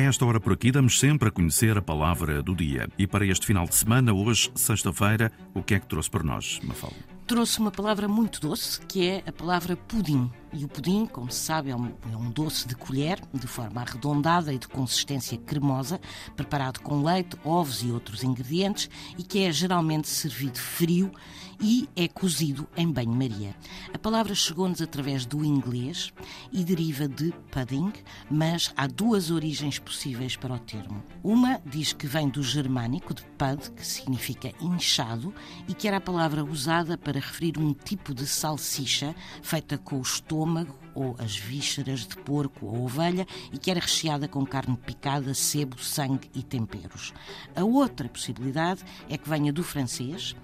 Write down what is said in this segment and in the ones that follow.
esta hora por aqui damos sempre a conhecer a palavra do dia. E para este final de semana, hoje, sexta-feira, o que é que trouxe para nós, Mafalda? trouxe uma palavra muito doce, que é a palavra pudim. E o pudim, como se sabe, é um, é um, doce de colher, de forma arredondada e de consistência cremosa, preparado com leite, ovos e outros ingredientes e que é geralmente servido frio e é cozido em banho-maria. A palavra chegou-nos através do inglês e deriva de pudding, mas há duas origens possíveis para o termo. Uma diz que vem do germânico de pud, que significa inchado, e que era a palavra usada para referir um tipo de salsicha feita com o estômago ou as vísceras de porco ou ovelha e que era recheada com carne picada, sebo, sangue e temperos. A outra possibilidade é que venha do francês,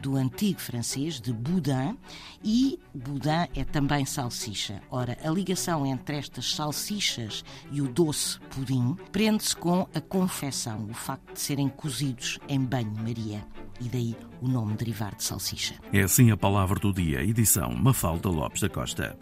do antigo francês, de boudin, e boudin é também salsicha. Ora, a ligação entre estas salsichas e o doce pudim prende-se com a confecção, o facto de serem cozidos em banho-maria. E daí o nome derivar de salsicha. É assim a palavra do dia, edição Mafalda Lopes da Costa.